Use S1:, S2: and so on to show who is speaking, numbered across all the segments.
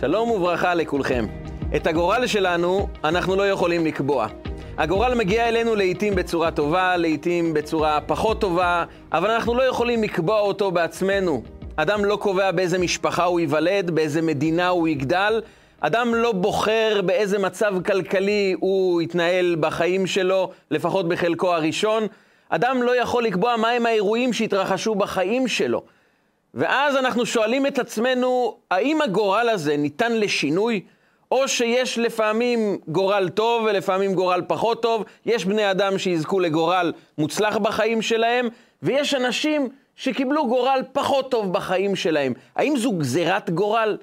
S1: שלום וברכה לכולכם. את הגורל שלנו אנחנו לא יכולים לקבוע. הגורל מגיע אלינו לעיתים בצורה טובה, לעיתים בצורה פחות טובה, אבל אנחנו לא יכולים לקבוע אותו בעצמנו. אדם לא קובע באיזה משפחה הוא ייוולד, באיזה מדינה הוא יגדל. אדם לא בוחר באיזה מצב כלכלי הוא יתנהל בחיים שלו, לפחות בחלקו הראשון. אדם לא יכול לקבוע מהם האירועים שהתרחשו בחיים שלו. ואז אנחנו שואלים את עצמנו, האם הגורל הזה ניתן לשינוי? או שיש לפעמים גורל טוב ולפעמים גורל פחות טוב, יש בני אדם שיזכו לגורל מוצלח בחיים שלהם, ויש אנשים שקיבלו גורל פחות טוב בחיים שלהם. האם זו גזירת גורל?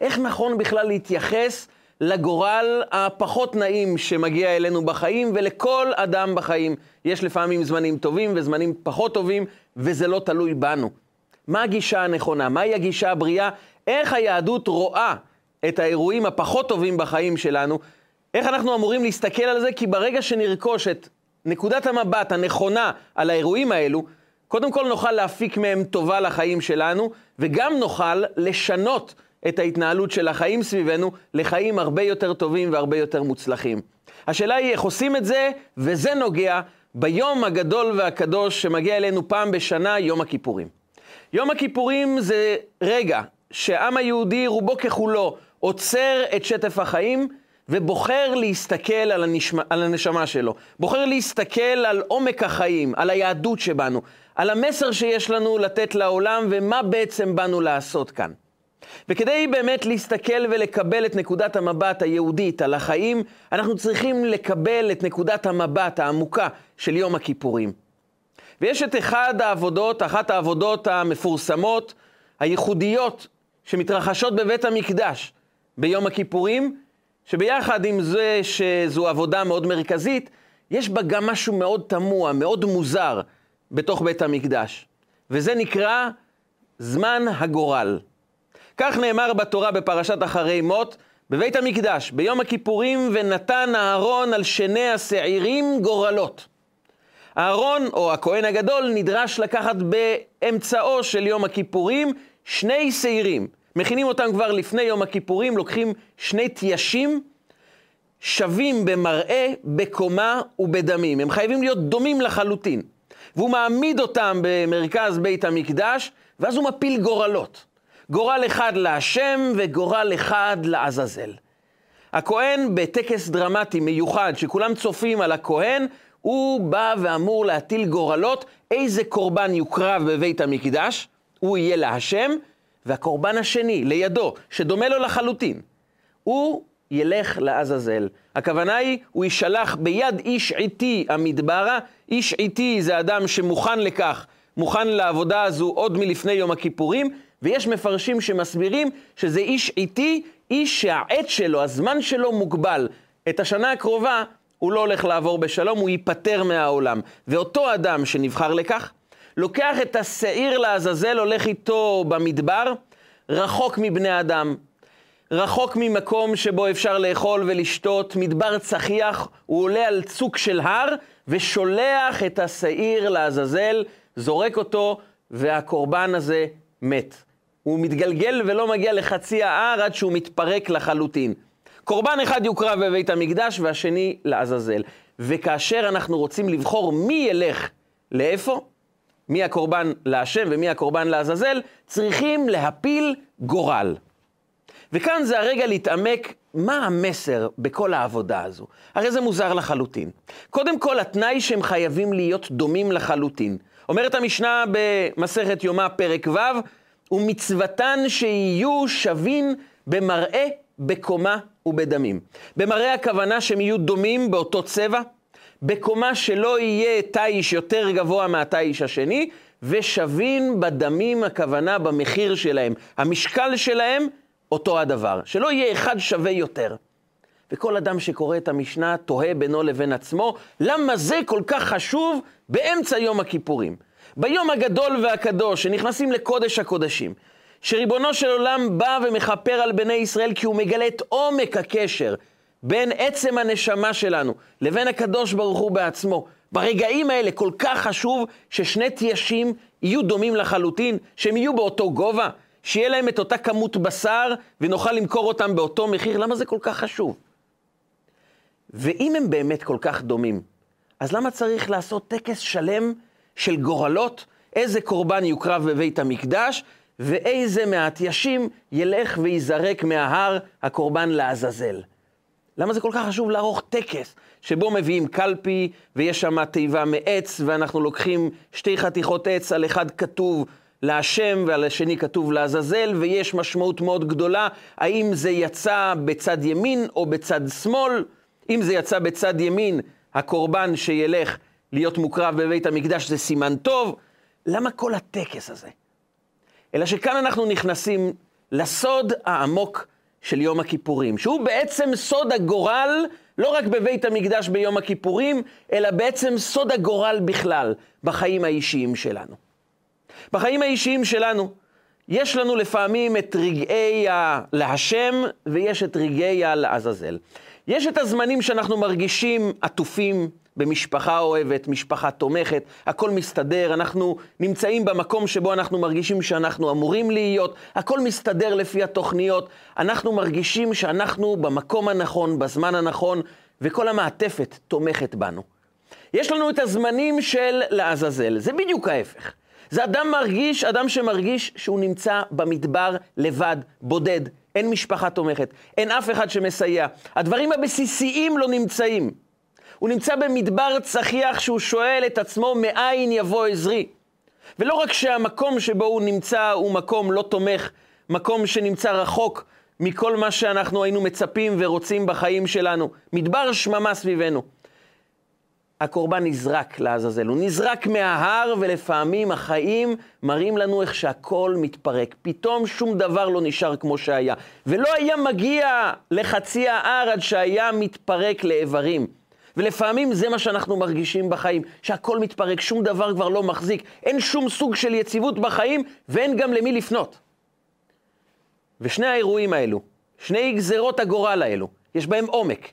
S1: איך נכון בכלל להתייחס לגורל הפחות נעים שמגיע אלינו בחיים, ולכל אדם בחיים יש לפעמים זמנים טובים וזמנים פחות טובים, וזה לא תלוי בנו. מה הגישה הנכונה? מהי הגישה הבריאה? איך היהדות רואה את האירועים הפחות טובים בחיים שלנו? איך אנחנו אמורים להסתכל על זה? כי ברגע שנרכוש את נקודת המבט הנכונה על האירועים האלו, קודם כל נוכל להפיק מהם טובה לחיים שלנו, וגם נוכל לשנות את ההתנהלות של החיים סביבנו לחיים הרבה יותר טובים והרבה יותר מוצלחים. השאלה היא איך עושים את זה, וזה נוגע ביום הגדול והקדוש שמגיע אלינו פעם בשנה, יום הכיפורים. יום הכיפורים זה רגע שהעם היהודי, רובו ככולו, עוצר את שטף החיים ובוחר להסתכל על, הנשמה, על הנשמה שלו. בוחר להסתכל על עומק החיים, על היהדות שבנו, על המסר שיש לנו לתת לעולם ומה בעצם באנו לעשות כאן. וכדי באמת להסתכל ולקבל את נקודת המבט היהודית על החיים, אנחנו צריכים לקבל את נקודת המבט העמוקה של יום הכיפורים. ויש את אחד העבודות, אחת העבודות המפורסמות, הייחודיות, שמתרחשות בבית המקדש ביום הכיפורים, שביחד עם זה שזו עבודה מאוד מרכזית, יש בה גם משהו מאוד תמוה, מאוד מוזר, בתוך בית המקדש. וזה נקרא זמן הגורל. כך נאמר בתורה בפרשת אחרי מות, בבית המקדש, ביום הכיפורים, ונתן אהרון על שני השעירים גורלות. אהרון, או הכהן הגדול, נדרש לקחת באמצעו של יום הכיפורים שני שעירים. מכינים אותם כבר לפני יום הכיפורים, לוקחים שני תיישים שווים במראה, בקומה ובדמים. הם חייבים להיות דומים לחלוטין. והוא מעמיד אותם במרכז בית המקדש, ואז הוא מפיל גורלות. גורל אחד להשם וגורל אחד לעזאזל. הכהן בטקס דרמטי מיוחד, שכולם צופים על הכהן, הוא בא ואמור להטיל גורלות איזה קורבן יוקרב בבית המקדש, הוא יהיה להשם, והקורבן השני, לידו, שדומה לו לחלוטין, הוא ילך לעזאזל. הכוונה היא, הוא יישלח ביד איש עיתי המדברה. איש עיתי זה אדם שמוכן לכך, מוכן לעבודה הזו עוד מלפני יום הכיפורים, ויש מפרשים שמסבירים שזה איש עיתי, איש שהעת שלו, הזמן שלו מוגבל. את השנה הקרובה הוא לא הולך לעבור בשלום, הוא ייפטר מהעולם. ואותו אדם שנבחר לכך, לוקח את השעיר לעזאזל, הולך איתו במדבר, רחוק מבני אדם, רחוק ממקום שבו אפשר לאכול ולשתות, מדבר צחיח, הוא עולה על צוק של הר ושולח את השעיר לעזאזל, זורק אותו, והקורבן הזה מת. הוא מתגלגל ולא מגיע לחצי ההר עד שהוא מתפרק לחלוטין. קורבן אחד יוקרב בבית המקדש והשני לעזאזל. וכאשר אנחנו רוצים לבחור מי ילך לאיפה, מי הקורבן להשם ומי הקורבן לעזאזל, צריכים להפיל גורל. וכאן זה הרגע להתעמק מה המסר בכל העבודה הזו. הרי זה מוזר לחלוטין. קודם כל, התנאי שהם חייבים להיות דומים לחלוטין. אומרת המשנה במסכת יומא פרק ו', ומצוותן שיהיו שווים במראה, בקומה ובדמים. במראה הכוונה שהם יהיו דומים באותו צבע, בקומה שלא יהיה תיש יותר גבוה מהתיש השני, ושווים בדמים הכוונה במחיר שלהם. המשקל שלהם אותו הדבר, שלא יהיה אחד שווה יותר. וכל אדם שקורא את המשנה תוהה בינו לבין עצמו, למה זה כל כך חשוב באמצע יום הכיפורים? ביום הגדול והקדוש, שנכנסים לקודש הקודשים, שריבונו של עולם בא ומכפר על בני ישראל כי הוא מגלה את עומק הקשר בין עצם הנשמה שלנו לבין הקדוש ברוך הוא בעצמו. ברגעים האלה כל כך חשוב ששני תיישים יהיו דומים לחלוטין, שהם יהיו באותו גובה, שיהיה להם את אותה כמות בשר ונוכל למכור אותם באותו מחיר? למה זה כל כך חשוב? ואם הם באמת כל כך דומים, אז למה צריך לעשות טקס שלם של גורלות? איזה קורבן יוקרב בבית המקדש, ואיזה מהתיישים ילך וייזרק מההר הקורבן לעזאזל. למה זה כל כך חשוב לערוך טקס שבו מביאים קלפי ויש שם תיבה מעץ ואנחנו לוקחים שתי חתיכות עץ, על אחד כתוב להשם ועל השני כתוב לעזאזל ויש משמעות מאוד גדולה האם זה יצא בצד ימין או בצד שמאל. אם זה יצא בצד ימין, הקורבן שילך להיות מוקרב בבית המקדש זה סימן טוב. למה כל הטקס הזה? אלא שכאן אנחנו נכנסים לסוד העמוק של יום הכיפורים, שהוא בעצם סוד הגורל, לא רק בבית המקדש ביום הכיפורים, אלא בעצם סוד הגורל בכלל בחיים האישיים שלנו. בחיים האישיים שלנו, יש לנו לפעמים את רגעי הלהשם ויש את רגעי הלעזאזל. יש את הזמנים שאנחנו מרגישים עטופים, במשפחה אוהבת, משפחה תומכת, הכל מסתדר, אנחנו נמצאים במקום שבו אנחנו מרגישים שאנחנו אמורים להיות, הכל מסתדר לפי התוכניות, אנחנו מרגישים שאנחנו במקום הנכון, בזמן הנכון, וכל המעטפת תומכת בנו. יש לנו את הזמנים של לעזאזל, זה בדיוק ההפך. זה אדם מרגיש, אדם שמרגיש שהוא נמצא במדבר לבד, בודד, אין משפחה תומכת, אין אף אחד שמסייע. הדברים הבסיסיים לא נמצאים. הוא נמצא במדבר צחיח שהוא שואל את עצמו מאין יבוא עזרי. ולא רק שהמקום שבו הוא נמצא הוא מקום לא תומך, מקום שנמצא רחוק מכל מה שאנחנו היינו מצפים ורוצים בחיים שלנו, מדבר שממה סביבנו. הקורבן נזרק לעזאזל, הוא נזרק מההר ולפעמים החיים מראים לנו איך שהכל מתפרק. פתאום שום דבר לא נשאר כמו שהיה. ולא היה מגיע לחצי ההר עד שהיה מתפרק לאיברים. ולפעמים זה מה שאנחנו מרגישים בחיים, שהכל מתפרק, שום דבר כבר לא מחזיק, אין שום סוג של יציבות בחיים, ואין גם למי לפנות. ושני האירועים האלו, שני גזרות הגורל האלו, יש בהם עומק,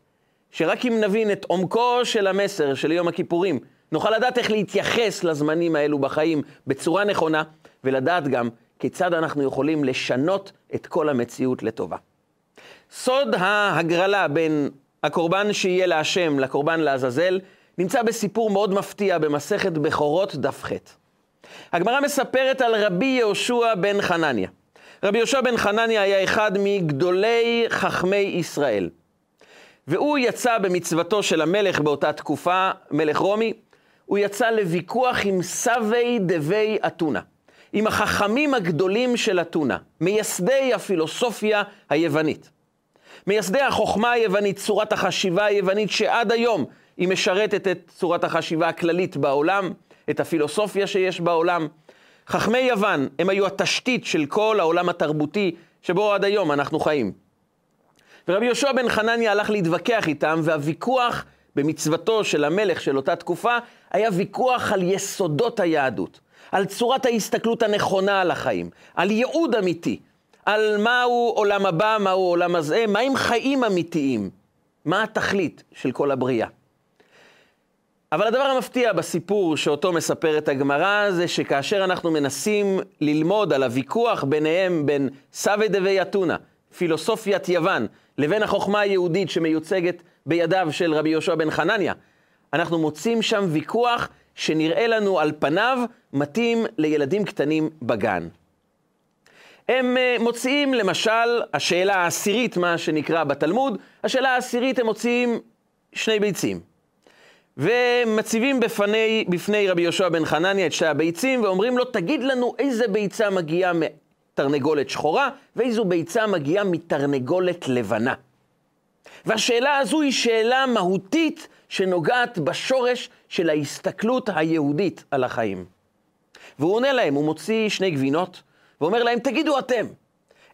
S1: שרק אם נבין את עומקו של המסר של יום הכיפורים, נוכל לדעת איך להתייחס לזמנים האלו בחיים בצורה נכונה, ולדעת גם כיצד אנחנו יכולים לשנות את כל המציאות לטובה. סוד ההגרלה בין הקורבן שיהיה להשם, לקורבן לעזאזל, נמצא בסיפור מאוד מפתיע במסכת בכורות דף ח'. הגמרא מספרת על רבי יהושע בן חנניה. רבי יהושע בן חנניה היה אחד מגדולי חכמי ישראל. והוא יצא במצוותו של המלך באותה תקופה, מלך רומי, הוא יצא לוויכוח עם סבי דבי אתונה, עם החכמים הגדולים של אתונה, מייסדי הפילוסופיה היוונית. מייסדי החוכמה היוונית, צורת החשיבה היוונית, שעד היום היא משרתת את צורת החשיבה הכללית בעולם, את הפילוסופיה שיש בעולם. חכמי יוון הם היו התשתית של כל העולם התרבותי שבו עד היום אנחנו חיים. ורבי יהושע בן חנניה הלך להתווכח איתם, והוויכוח במצוותו של המלך של אותה תקופה היה ויכוח על יסודות היהדות, על צורת ההסתכלות הנכונה על החיים, על ייעוד אמיתי, על מהו עולם הבא, מהו עולם הזה, מהם חיים אמיתיים, מה התכלית של כל הבריאה. אבל הדבר המפתיע בסיפור שאותו מספרת הגמרא זה שכאשר אנחנו מנסים ללמוד על הוויכוח ביניהם, בין סבי דבי אתונה, פילוסופיית יוון, לבין החוכמה היהודית שמיוצגת בידיו של רבי יהושע בן חנניה, אנחנו מוצאים שם ויכוח שנראה לנו על פניו מתאים לילדים קטנים בגן. הם אה, מוציאים למשל, השאלה העשירית, מה שנקרא בתלמוד, השאלה העשירית הם מוציאים שני ביצים. ומציבים בפני, בפני רבי יהושע בן חנניה את שתי הביצים, ואומרים לו, תגיד לנו איזה ביצה מגיעה מתרנגולת שחורה, ואיזו ביצה מגיעה מתרנגולת לבנה. והשאלה הזו היא שאלה מהותית שנוגעת בשורש של ההסתכלות היהודית על החיים. והוא עונה להם, הוא מוציא שני גבינות, ואומר להם, תגידו אתם,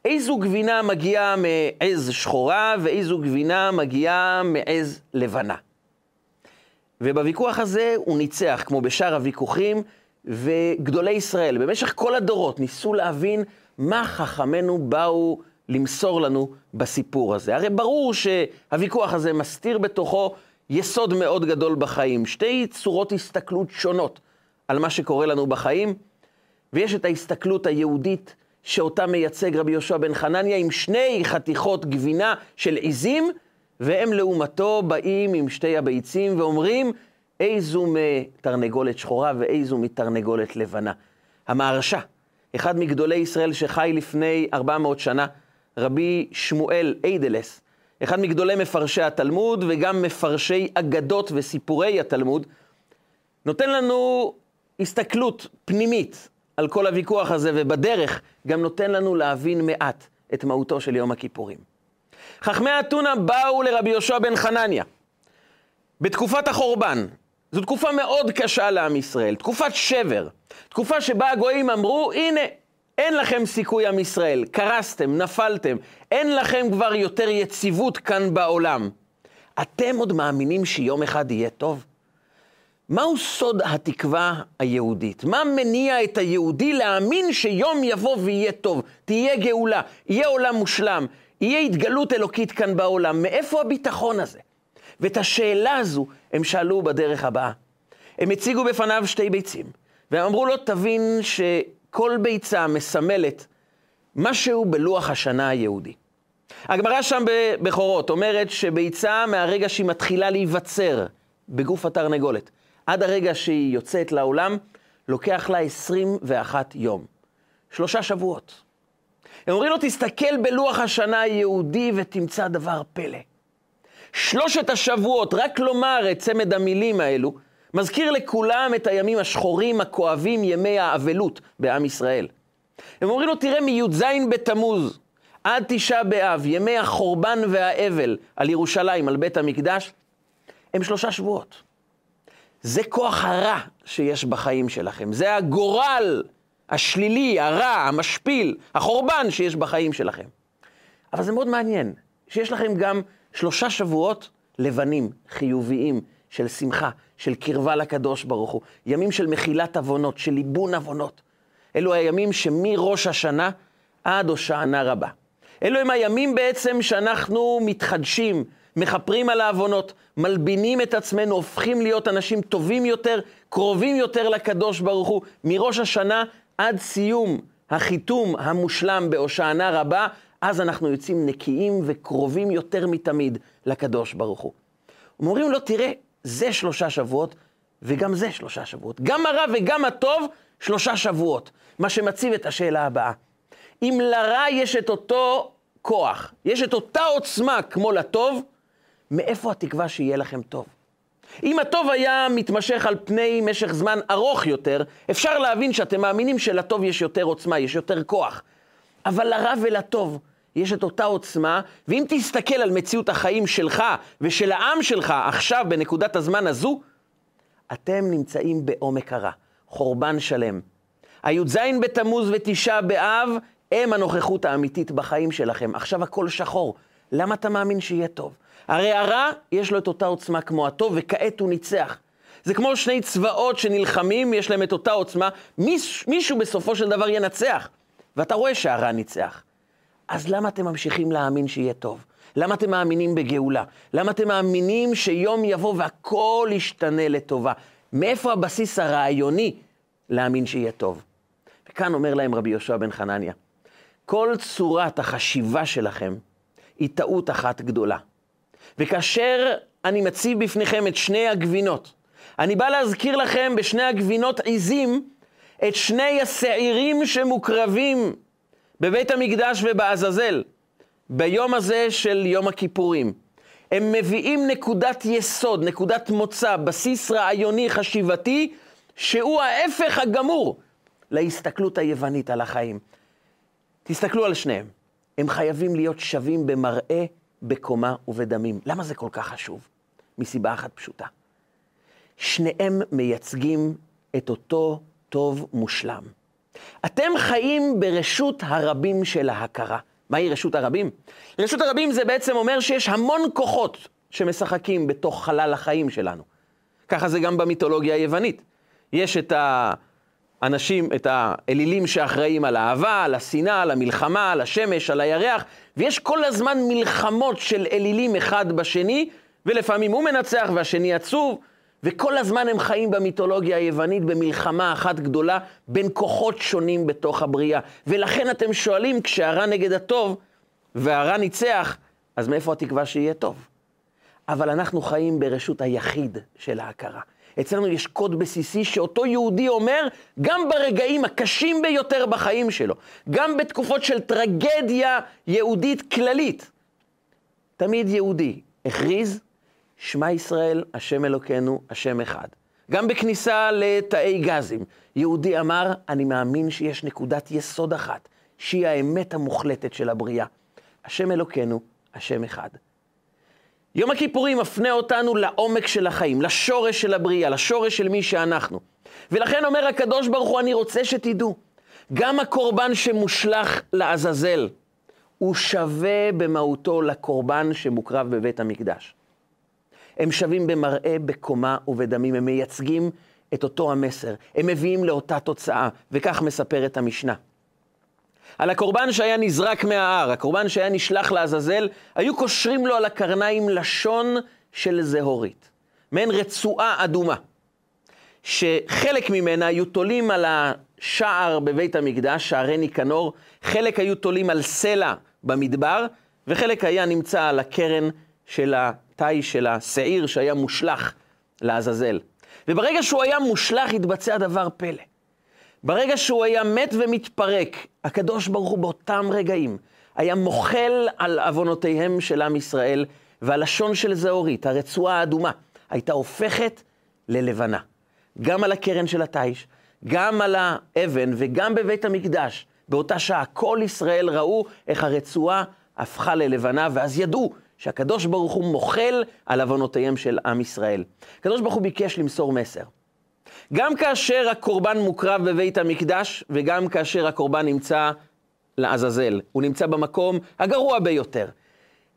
S1: איזו גבינה מגיעה מעז שחורה ואיזו גבינה מגיעה מעז לבנה. ובוויכוח הזה הוא ניצח, כמו בשאר הוויכוחים, וגדולי ישראל במשך כל הדורות ניסו להבין מה חכמינו באו למסור לנו בסיפור הזה. הרי ברור שהוויכוח הזה מסתיר בתוכו יסוד מאוד גדול בחיים, שתי צורות הסתכלות שונות על מה שקורה לנו בחיים, ויש את ההסתכלות היהודית שאותה מייצג רבי יהושע בן חנניה עם שני חתיכות גבינה של עיזים, והם לעומתו באים עם שתי הביצים ואומרים, איזו מתרנגולת שחורה ואיזו מתרנגולת לבנה. המהרש"א, אחד מגדולי ישראל שחי לפני 400 שנה, רבי שמואל איידלס, אחד מגדולי מפרשי התלמוד וגם מפרשי אגדות וסיפורי התלמוד, נותן לנו הסתכלות פנימית על כל הוויכוח הזה, ובדרך גם נותן לנו להבין מעט את מהותו של יום הכיפורים. חכמי אתונה באו לרבי יהושע בן חנניה בתקופת החורבן. זו תקופה מאוד קשה לעם ישראל, תקופת שבר, תקופה שבה הגויים אמרו, הנה, אין לכם סיכוי עם ישראל, קרסתם, נפלתם, אין לכם כבר יותר יציבות כאן בעולם. אתם עוד מאמינים שיום אחד יהיה טוב? מהו סוד התקווה היהודית? מה מניע את היהודי להאמין שיום יבוא ויהיה טוב, תהיה גאולה, יהיה עולם מושלם, יהיה התגלות אלוקית כאן בעולם? מאיפה הביטחון הזה? ואת השאלה הזו הם שאלו בדרך הבאה. הם הציגו בפניו שתי ביצים, והם אמרו לו, תבין שכל ביצה מסמלת משהו בלוח השנה היהודי. הגמרא שם בבכורות אומרת שביצה מהרגע שהיא מתחילה להיווצר בגוף התרנגולת, עד הרגע שהיא יוצאת לעולם, לוקח לה 21 יום. שלושה שבועות. הם אומרים לו, תסתכל בלוח השנה היהודי ותמצא דבר פלא. שלושת השבועות, רק לומר את צמד המילים האלו, מזכיר לכולם את הימים השחורים, הכואבים, ימי האבלות בעם ישראל. הם אומרים לו, תראה, מי"ז בתמוז עד תשעה באב, ימי החורבן והאבל על ירושלים, על בית המקדש, הם שלושה שבועות. זה כוח הרע שיש בחיים שלכם. זה הגורל השלילי, הרע, המשפיל, החורבן שיש בחיים שלכם. אבל זה מאוד מעניין, שיש לכם גם שלושה שבועות לבנים, חיוביים, של שמחה, של קרבה לקדוש ברוך הוא. ימים של מחילת עוונות, של ליבון עוונות. אלו הימים שמראש השנה עד הושענה רבה. אלו הם הימים בעצם שאנחנו מתחדשים, מכפרים על העוונות, מלבינים את עצמנו, הופכים להיות אנשים טובים יותר, קרובים יותר לקדוש ברוך הוא, מראש השנה עד סיום החיתום המושלם בהושענה רבה, אז אנחנו יוצאים נקיים וקרובים יותר מתמיד לקדוש ברוך הוא. אומרים לו, תראה, זה שלושה שבועות, וגם זה שלושה שבועות. גם הרע וגם הטוב, שלושה שבועות. מה שמציב את השאלה הבאה. אם לרע יש את אותו כוח, יש את אותה עוצמה כמו לטוב, מאיפה התקווה שיהיה לכם טוב? אם הטוב היה מתמשך על פני משך זמן ארוך יותר, אפשר להבין שאתם מאמינים שלטוב יש יותר עוצמה, יש יותר כוח. אבל לרע ולטוב יש את אותה עוצמה, ואם תסתכל על מציאות החיים שלך ושל העם שלך עכשיו, בנקודת הזמן הזו, אתם נמצאים בעומק הרע, חורבן שלם. הי"ז בתמוז ותשעה באב הם הנוכחות האמיתית בחיים שלכם. עכשיו הכל שחור. למה אתה מאמין שיהיה טוב? הרי הרע, יש לו את אותה עוצמה כמו הטוב, וכעת הוא ניצח. זה כמו שני צבאות שנלחמים, יש להם את אותה עוצמה, מיש, מישהו בסופו של דבר ינצח. ואתה רואה שהרע ניצח. אז למה אתם ממשיכים להאמין שיהיה טוב? למה אתם מאמינים בגאולה? למה אתם מאמינים שיום יבוא והכל ישתנה לטובה? מאיפה הבסיס הרעיוני להאמין שיהיה טוב? וכאן אומר להם רבי יהושע בן חנניה, כל צורת החשיבה שלכם היא טעות אחת גדולה. וכאשר אני מציב בפניכם את שני הגבינות, אני בא להזכיר לכם בשני הגבינות עיזים את שני השעירים שמוקרבים בבית המקדש ובעזאזל, ביום הזה של יום הכיפורים. הם מביאים נקודת יסוד, נקודת מוצא, בסיס רעיוני חשיבתי, שהוא ההפך הגמור להסתכלות היוונית על החיים. תסתכלו על שניהם. הם חייבים להיות שווים במראה, בקומה ובדמים. למה זה כל כך חשוב? מסיבה אחת פשוטה. שניהם מייצגים את אותו טוב מושלם. אתם חיים ברשות הרבים של ההכרה. מהי רשות הרבים? רשות הרבים זה בעצם אומר שיש המון כוחות שמשחקים בתוך חלל החיים שלנו. ככה זה גם במיתולוגיה היוונית. יש את האנשים, את האלילים שאחראים על האהבה, על השנאה, על המלחמה, על השמש, על הירח, ויש כל הזמן מלחמות של אלילים אחד בשני, ולפעמים הוא מנצח והשני עצוב, וכל הזמן הם חיים במיתולוגיה היוונית במלחמה אחת גדולה בין כוחות שונים בתוך הבריאה. ולכן אתם שואלים, כשהרע נגד הטוב והרע ניצח, אז מאיפה התקווה שיהיה טוב? אבל אנחנו חיים ברשות היחיד של ההכרה. אצלנו יש קוד בסיסי שאותו יהודי אומר גם ברגעים הקשים ביותר בחיים שלו, גם בתקופות של טרגדיה יהודית כללית. תמיד יהודי הכריז, שמע ישראל, השם אלוקינו, השם אחד. גם בכניסה לתאי גזים, יהודי אמר, אני מאמין שיש נקודת יסוד אחת, שהיא האמת המוחלטת של הבריאה. השם אלוקינו, השם אחד. יום הכיפורים מפנה אותנו לעומק של החיים, לשורש של הבריאה, לשורש של מי שאנחנו. ולכן אומר הקדוש ברוך הוא, אני רוצה שתדעו, גם הקורבן שמושלך לעזאזל, הוא שווה במהותו לקורבן שמוקרב בבית המקדש. הם שווים במראה, בקומה ובדמים, הם מייצגים את אותו המסר, הם מביאים לאותה תוצאה, וכך מספרת המשנה. על הקורבן שהיה נזרק מההר, הקורבן שהיה נשלח לעזאזל, היו קושרים לו על הקרניים לשון של זהורית, מעין רצועה אדומה, שחלק ממנה היו תולים על השער בבית המקדש, שערי ניקנור, חלק היו תולים על סלע במדבר, וחלק היה נמצא על הקרן של התאי של השעיר שהיה מושלך לעזאזל. וברגע שהוא היה מושלך התבצע דבר פלא. ברגע שהוא היה מת ומתפרק, הקדוש ברוך הוא באותם רגעים היה מוחל על עוונותיהם של עם ישראל, והלשון של זהורית, הרצועה האדומה, הייתה הופכת ללבנה. גם על הקרן של התיש, גם על האבן וגם בבית המקדש. באותה שעה כל ישראל ראו איך הרצועה הפכה ללבנה, ואז ידעו שהקדוש ברוך הוא מוחל על עוונותיהם של עם ישראל. הקדוש ברוך הוא ביקש למסור מסר. גם כאשר הקורבן מוקרב בבית המקדש, וגם כאשר הקורבן נמצא לעזאזל, הוא נמצא במקום הגרוע ביותר.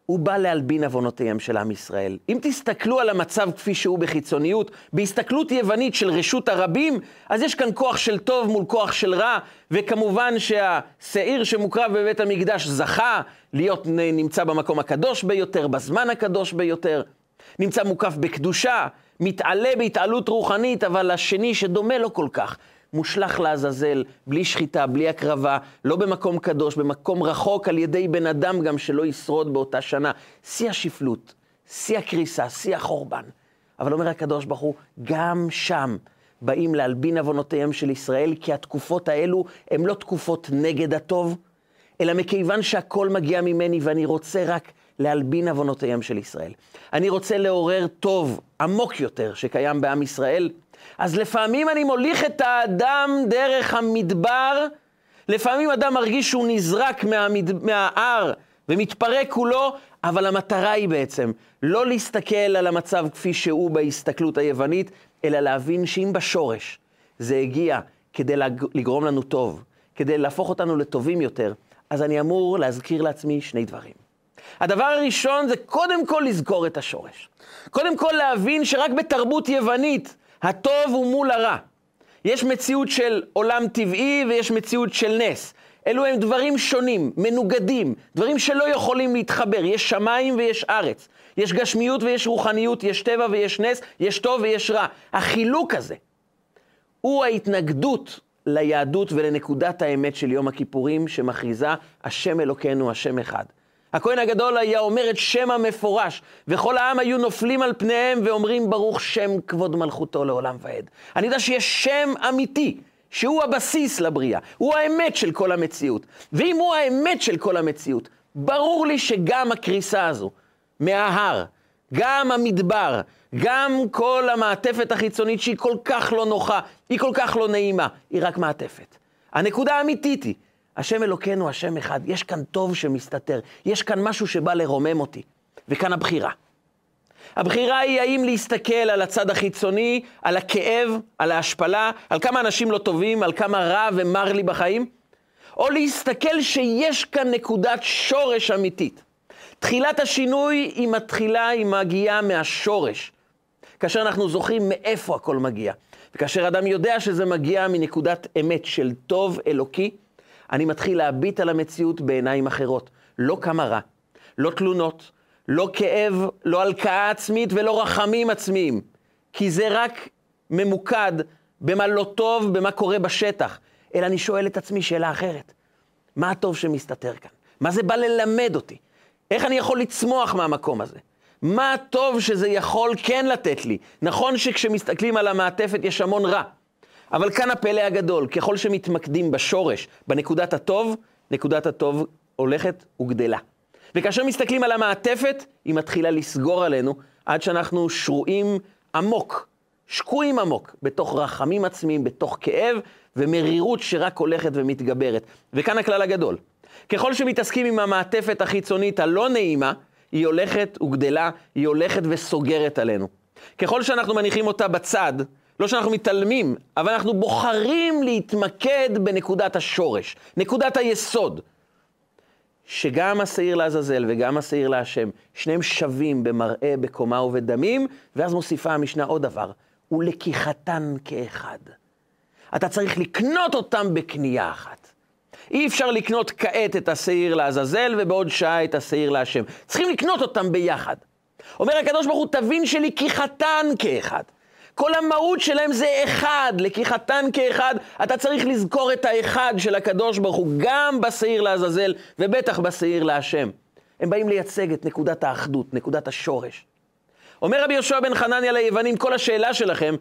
S1: הוא בא להלבין עוונותיהם של עם ישראל. אם תסתכלו על המצב כפי שהוא בחיצוניות, בהסתכלות יוונית של רשות הרבים, אז יש כאן כוח של טוב מול כוח של רע, וכמובן שהשעיר שמוקרב בבית המקדש זכה להיות נמצא במקום הקדוש ביותר, בזמן הקדוש ביותר, נמצא מוקף בקדושה, מתעלה בהתעלות רוחנית, אבל השני שדומה לו כל כך, מושלך לעזאזל, בלי שחיטה, בלי הקרבה, לא במקום קדוש, במקום רחוק על ידי בן אדם גם שלא ישרוד באותה שנה. שיא השפלות, שיא הקריסה, שיא החורבן. אבל אומר הקדוש ברוך הוא, גם שם באים להלבין עוונותיהם של ישראל, כי התקופות האלו הן לא תקופות נגד הטוב, אלא מכיוון שהכל מגיע ממני ואני רוצה רק להלבין עוונותיהם של ישראל. אני רוצה לעורר טוב עמוק יותר שקיים בעם ישראל, אז לפעמים אני מוליך את האדם דרך המדבר, לפעמים אדם מרגיש שהוא נזרק מהמד... מההר ומתפרק כולו, אבל המטרה היא בעצם לא להסתכל על המצב כפי שהוא בהסתכלות היוונית, אלא להבין שאם בשורש זה הגיע כדי לגרום לנו טוב, כדי להפוך אותנו לטובים יותר, אז אני אמור להזכיר לעצמי שני דברים. הדבר הראשון זה קודם כל לזכור את השורש. קודם כל להבין שרק בתרבות יוונית הטוב הוא מול הרע. יש מציאות של עולם טבעי ויש מציאות של נס. אלו הם דברים שונים, מנוגדים, דברים שלא יכולים להתחבר. יש שמיים ויש ארץ. יש גשמיות ויש רוחניות, יש טבע ויש נס, יש טוב ויש רע. החילוק הזה הוא ההתנגדות ליהדות ולנקודת האמת של יום הכיפורים, שמכריזה השם אלוקינו, השם אחד. הכהן הגדול היה אומר את שם המפורש, וכל העם היו נופלים על פניהם ואומרים ברוך שם כבוד מלכותו לעולם ועד. אני יודע שיש שם אמיתי, שהוא הבסיס לבריאה, הוא האמת של כל המציאות. ואם הוא האמת של כל המציאות, ברור לי שגם הקריסה הזו מההר, גם המדבר, גם כל המעטפת החיצונית שהיא כל כך לא נוחה, היא כל כך לא נעימה, היא רק מעטפת. הנקודה האמיתית היא השם אלוקינו, השם אחד. יש כאן טוב שמסתתר, יש כאן משהו שבא לרומם אותי. וכאן הבחירה. הבחירה היא האם להסתכל על הצד החיצוני, על הכאב, על ההשפלה, על כמה אנשים לא טובים, על כמה רע ומר לי בחיים, או להסתכל שיש כאן נקודת שורש אמיתית. תחילת השינוי היא מתחילה, היא מגיעה מהשורש. כאשר אנחנו זוכרים מאיפה הכל מגיע. וכאשר אדם יודע שזה מגיע מנקודת אמת של טוב אלוקי, אני מתחיל להביט על המציאות בעיניים אחרות. לא כמה רע, לא תלונות, לא כאב, לא הלקאה עצמית ולא רחמים עצמיים, כי זה רק ממוקד במה לא טוב, במה קורה בשטח, אלא אני שואל את עצמי שאלה אחרת. מה הטוב שמסתתר כאן? מה זה בא ללמד אותי? איך אני יכול לצמוח מהמקום הזה? מה הטוב שזה יכול כן לתת לי? נכון שכשמסתכלים על המעטפת יש המון רע, אבל כאן הפלא הגדול, ככל שמתמקדים בשורש, בנקודת הטוב, נקודת הטוב הולכת וגדלה. וכאשר מסתכלים על המעטפת, היא מתחילה לסגור עלינו עד שאנחנו שרועים עמוק, שקועים עמוק, בתוך רחמים עצמיים, בתוך כאב ומרירות שרק הולכת ומתגברת. וכאן הכלל הגדול. ככל שמתעסקים עם המעטפת החיצונית הלא נעימה, היא הולכת וגדלה, היא הולכת וסוגרת עלינו. ככל שאנחנו מניחים אותה בצד, לא שאנחנו מתעלמים, אבל אנחנו בוחרים להתמקד בנקודת השורש, נקודת היסוד. שגם השעיר לעזאזל וגם השעיר להשם, שניהם שווים במראה, בקומה ובדמים, ואז מוסיפה המשנה עוד דבר, ולקיחתן כאחד. אתה צריך לקנות אותם בקנייה אחת. אי אפשר לקנות כעת את השעיר לעזאזל ובעוד שעה את השעיר להשם. צריכים לקנות אותם ביחד. אומר הקדוש ברוך הוא, תבין שלקיחתן כאחד. כל המהות שלהם זה אחד, לקיחתן כאחד. אתה צריך לזכור את האחד של הקדוש ברוך הוא, גם בשעיר לעזאזל, ובטח בשעיר להשם. הם באים לייצג את נקודת האחדות, נקודת השורש. אומר רבי יהושע בן חנניה ליוונים, כל השאלה שלכם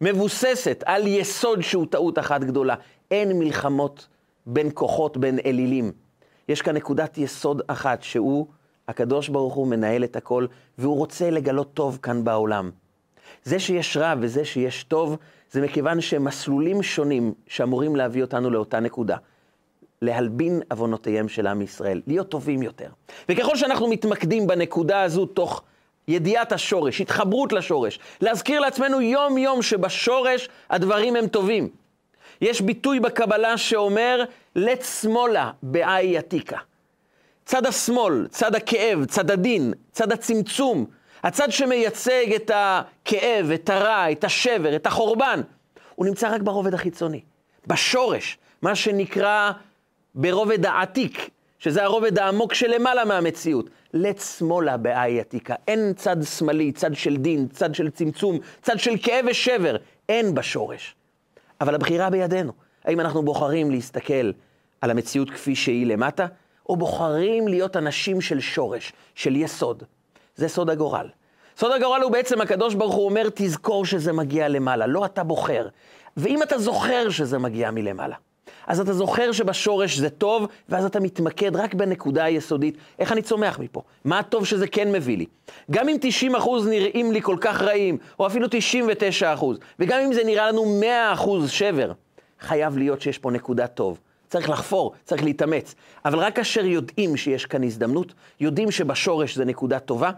S1: מבוססת על יסוד שהוא טעות אחת גדולה. אין מלחמות בין כוחות, בין אלילים. יש כאן נקודת יסוד אחת, שהוא, הקדוש ברוך הוא מנהל את הכל, והוא רוצה לגלות טוב כאן בעולם. זה שיש רע וזה שיש טוב, זה מכיוון שהם מסלולים שונים שאמורים להביא אותנו לאותה נקודה. להלבין עוונותיהם של עם ישראל, להיות טובים יותר. וככל שאנחנו מתמקדים בנקודה הזו תוך ידיעת השורש, התחברות לשורש, להזכיר לעצמנו יום-יום שבשורש הדברים הם טובים. יש ביטוי בקבלה שאומר, לט שמאלה באי עתיקה. צד השמאל, צד הכאב, צד הדין, צד הצמצום, הצד שמייצג את הכאב, את הרע, את השבר, את החורבן, הוא נמצא רק ברובד החיצוני, בשורש, מה שנקרא ברובד העתיק, שזה הרובד העמוק שלמעלה מהמציאות. לט שמאלה באי עתיקה. אין צד שמאלי, צד של דין, צד של צמצום, צד של כאב ושבר. אין בשורש. אבל הבחירה בידינו. האם אנחנו בוחרים להסתכל על המציאות כפי שהיא למטה, או בוחרים להיות אנשים של שורש, של יסוד. זה סוד הגורל. סוד הגורל הוא בעצם, הקדוש ברוך הוא אומר, תזכור שזה מגיע למעלה, לא אתה בוחר. ואם אתה זוכר שזה מגיע מלמעלה, אז אתה זוכר שבשורש זה טוב, ואז אתה מתמקד רק בנקודה היסודית, איך אני צומח מפה, מה הטוב שזה כן מביא לי. גם אם 90% נראים לי כל כך רעים, או אפילו 99%, וגם אם זה נראה לנו 100% שבר, חייב להיות שיש פה נקודה טוב. צריך לחפור, צריך להתאמץ. אבל רק כאשר יודעים שיש כאן הזדמנות, יודעים שבשורש זה נקודה טובה,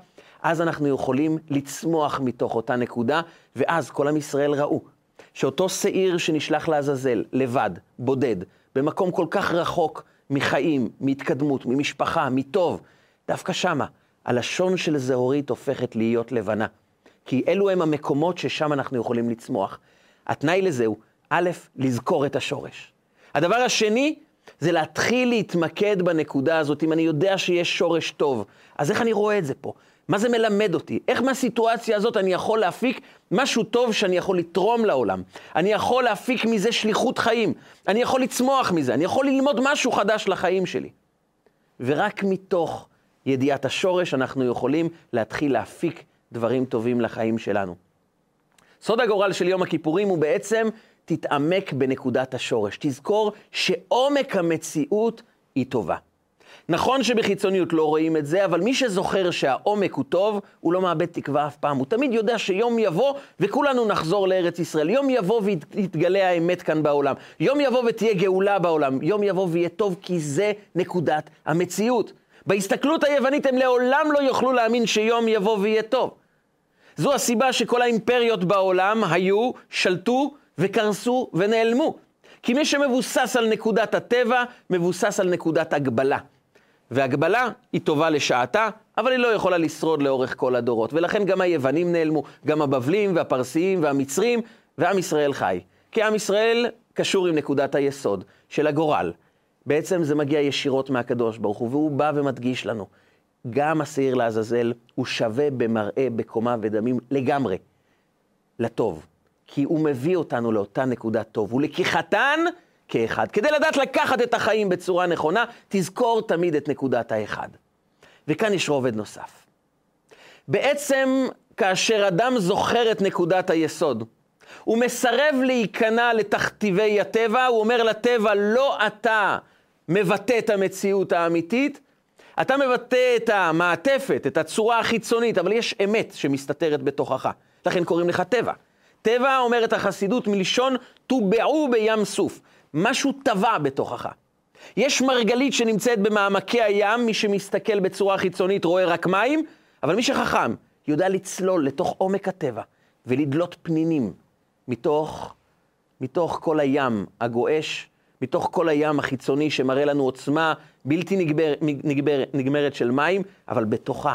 S1: אז אנחנו יכולים לצמוח מתוך אותה נקודה, ואז כל עם ישראל ראו שאותו שעיר שנשלח לעזאזל, לבד, בודד, במקום כל כך רחוק מחיים, מהתקדמות, ממשפחה, מטוב, דווקא שמה, הלשון של זהורית הופכת להיות לבנה. כי אלו הם המקומות ששם אנחנו יכולים לצמוח. התנאי לזה הוא, א', לזכור את השורש. הדבר השני, זה להתחיל להתמקד בנקודה הזאת. אם אני יודע שיש שורש טוב, אז איך אני רואה את זה פה? מה זה מלמד אותי? איך מהסיטואציה הזאת אני יכול להפיק משהו טוב שאני יכול לתרום לעולם? אני יכול להפיק מזה שליחות חיים. אני יכול לצמוח מזה, אני יכול ללמוד משהו חדש לחיים שלי. ורק מתוך ידיעת השורש אנחנו יכולים להתחיל להפיק דברים טובים לחיים שלנו. סוד הגורל של יום הכיפורים הוא בעצם תתעמק בנקודת השורש. תזכור שעומק המציאות היא טובה. נכון שבחיצוניות לא רואים את זה, אבל מי שזוכר שהעומק הוא טוב, הוא לא מאבד תקווה אף פעם. הוא תמיד יודע שיום יבוא וכולנו נחזור לארץ ישראל. יום יבוא ויתגלה האמת כאן בעולם. יום יבוא ותהיה גאולה בעולם. יום יבוא ויהיה טוב, כי זה נקודת המציאות. בהסתכלות היוונית הם לעולם לא יוכלו להאמין שיום יבוא ויהיה טוב. זו הסיבה שכל האימפריות בעולם היו, שלטו וקרסו ונעלמו. כי מי שמבוסס על נקודת הטבע, מבוסס על נקודת הגבלה. והגבלה היא טובה לשעתה, אבל היא לא יכולה לשרוד לאורך כל הדורות. ולכן גם היוונים נעלמו, גם הבבלים והפרסיים והמצרים, ועם ישראל חי. כי עם ישראל קשור עם נקודת היסוד של הגורל. בעצם זה מגיע ישירות מהקדוש ברוך הוא, והוא בא ומדגיש לנו. גם השעיר לעזאזל הוא שווה במראה, בקומה ודמים לגמרי. לטוב, כי הוא מביא אותנו לאותה נקודת טוב, ולקיחתן כאחד. כדי לדעת לקחת את החיים בצורה נכונה, תזכור תמיד את נקודת האחד. וכאן יש רובד נוסף. בעצם, כאשר אדם זוכר את נקודת היסוד, הוא מסרב להיכנע לתכתיבי הטבע, הוא אומר לטבע, לא אתה מבטא את המציאות האמיתית, אתה מבטא את המעטפת, את הצורה החיצונית, אבל יש אמת שמסתתרת בתוכך. לכן קוראים לך טבע. טבע, אומרת החסידות, מלשון טובעו בים סוף. משהו טבע בתוכך. יש מרגלית שנמצאת במעמקי הים, מי שמסתכל בצורה חיצונית רואה רק מים, אבל מי שחכם יודע לצלול לתוך עומק הטבע ולדלות פנינים מתוך, מתוך כל הים הגועש, מתוך כל הים החיצוני שמראה לנו עוצמה בלתי נגבר, נגבר, נגמרת של מים, אבל בתוכה,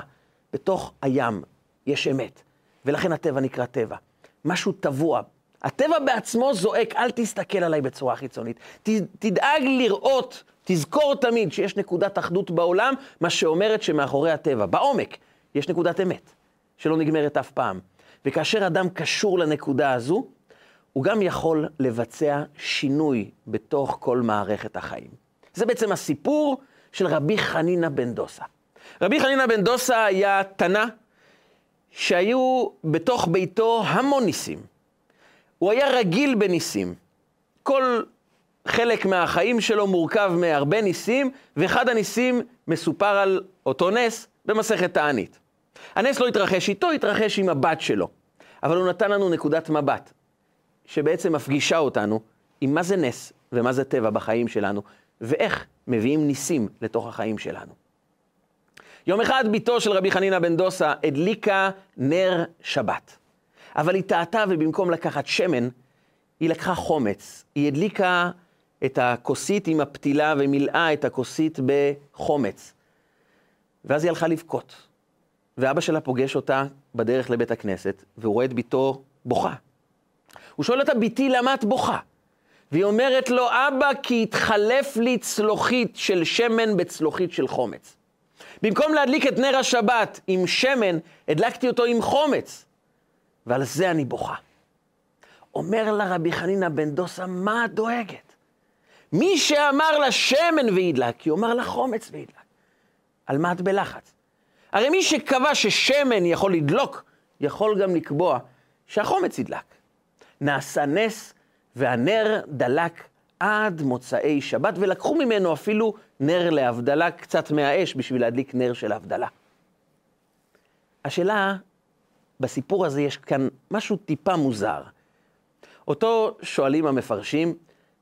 S1: בתוך הים, יש אמת. ולכן הטבע נקרא טבע. משהו טבוע. הטבע בעצמו זועק, אל תסתכל עליי בצורה חיצונית. ת, תדאג לראות, תזכור תמיד שיש נקודת אחדות בעולם, מה שאומרת שמאחורי הטבע, בעומק, יש נקודת אמת, שלא נגמרת אף פעם. וכאשר אדם קשור לנקודה הזו, הוא גם יכול לבצע שינוי בתוך כל מערכת החיים. זה בעצם הסיפור של רבי חנינא בן דוסה. רבי חנינא בן דוסה היה תנא שהיו בתוך ביתו המון ניסים. הוא היה רגיל בניסים. כל חלק מהחיים שלו מורכב מהרבה ניסים, ואחד הניסים מסופר על אותו נס במסכת תענית. הנס לא התרחש איתו, התרחש עם הבת שלו. אבל הוא נתן לנו נקודת מבט, שבעצם מפגישה אותנו עם מה זה נס ומה זה טבע בחיים שלנו, ואיך מביאים ניסים לתוך החיים שלנו. יום אחד בתו של רבי חנינא בן דוסה הדליקה נר שבת. אבל היא טעתה ובמקום לקחת שמן, היא לקחה חומץ. היא הדליקה את הכוסית עם הפתילה ומילאה את הכוסית בחומץ. ואז היא הלכה לבכות. ואבא שלה פוגש אותה בדרך לבית הכנסת, והוא רואה את בתו בוכה. הוא שואל אותה, בתי, למה את בוכה? והיא אומרת לו, אבא, כי התחלף לי צלוחית של שמן בצלוחית של חומץ. במקום להדליק את נר השבת עם שמן, הדלקתי אותו עם חומץ. ועל זה אני בוכה. אומר לה רבי חנינא בן דוסה, מה את דואגת? מי שאמר לה שמן וידלק, יאמר לה חומץ וידלק. על מה את בלחץ? הרי מי שקבע ששמן יכול לדלוק, יכול גם לקבוע שהחומץ ידלק. נעשה נס, והנר דלק עד מוצאי שבת, ולקחו ממנו אפילו נר להבדלה, קצת מהאש, בשביל להדליק נר של הבדלה. השאלה, בסיפור הזה יש כאן משהו טיפה מוזר. אותו שואלים המפרשים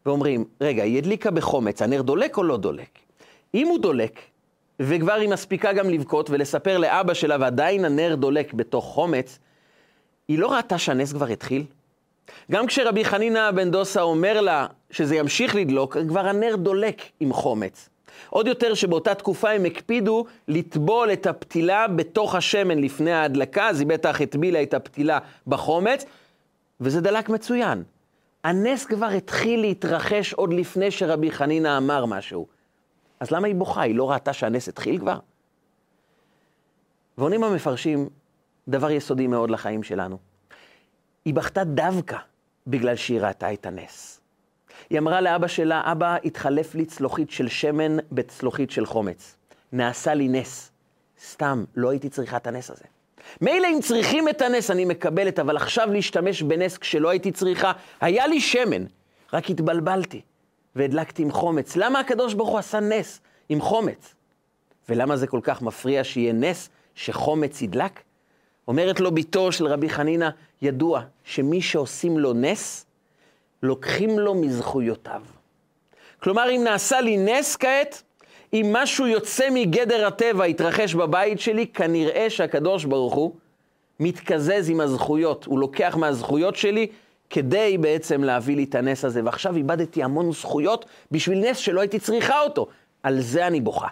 S1: ואומרים, רגע, היא הדליקה בחומץ, הנר דולק או לא דולק? אם הוא דולק, וכבר היא מספיקה גם לבכות ולספר לאבא שלה, ועדיין הנר דולק בתוך חומץ, היא לא ראתה שהנס כבר התחיל? גם כשרבי חנינא בן דוסה אומר לה שזה ימשיך לדלוק, כבר הנר דולק עם חומץ. עוד יותר שבאותה תקופה הם הקפידו לטבול את הפתילה בתוך השמן לפני ההדלקה, אז היא בטח הטבילה את הפתילה בחומץ, וזה דלק מצוין. הנס כבר התחיל להתרחש עוד לפני שרבי חנינא אמר משהו. אז למה היא בוכה? היא לא ראתה שהנס התחיל כבר? ועונים המפרשים דבר יסודי מאוד לחיים שלנו. היא בכתה דווקא בגלל שהיא ראתה את הנס. היא אמרה לאבא שלה, אבא, התחלף לי צלוחית של שמן בצלוחית של חומץ. נעשה לי נס. סתם, לא הייתי צריכה את הנס הזה. מילא אם צריכים את הנס, אני מקבלת, אבל עכשיו להשתמש בנס כשלא הייתי צריכה, היה לי שמן, רק התבלבלתי והדלקתי עם חומץ. למה הקדוש ברוך הוא עשה נס עם חומץ? ולמה זה כל כך מפריע שיהיה נס שחומץ ידלק? אומרת לו בתו של רבי חנינא, ידוע שמי שעושים לו נס, לוקחים לו מזכויותיו. כלומר, אם נעשה לי נס כעת, אם משהו יוצא מגדר הטבע יתרחש בבית שלי, כנראה שהקדוש ברוך הוא מתקזז עם הזכויות. הוא לוקח מהזכויות שלי כדי בעצם להביא לי את הנס הזה. ועכשיו איבדתי המון זכויות בשביל נס שלא הייתי צריכה אותו. על זה אני בוכה.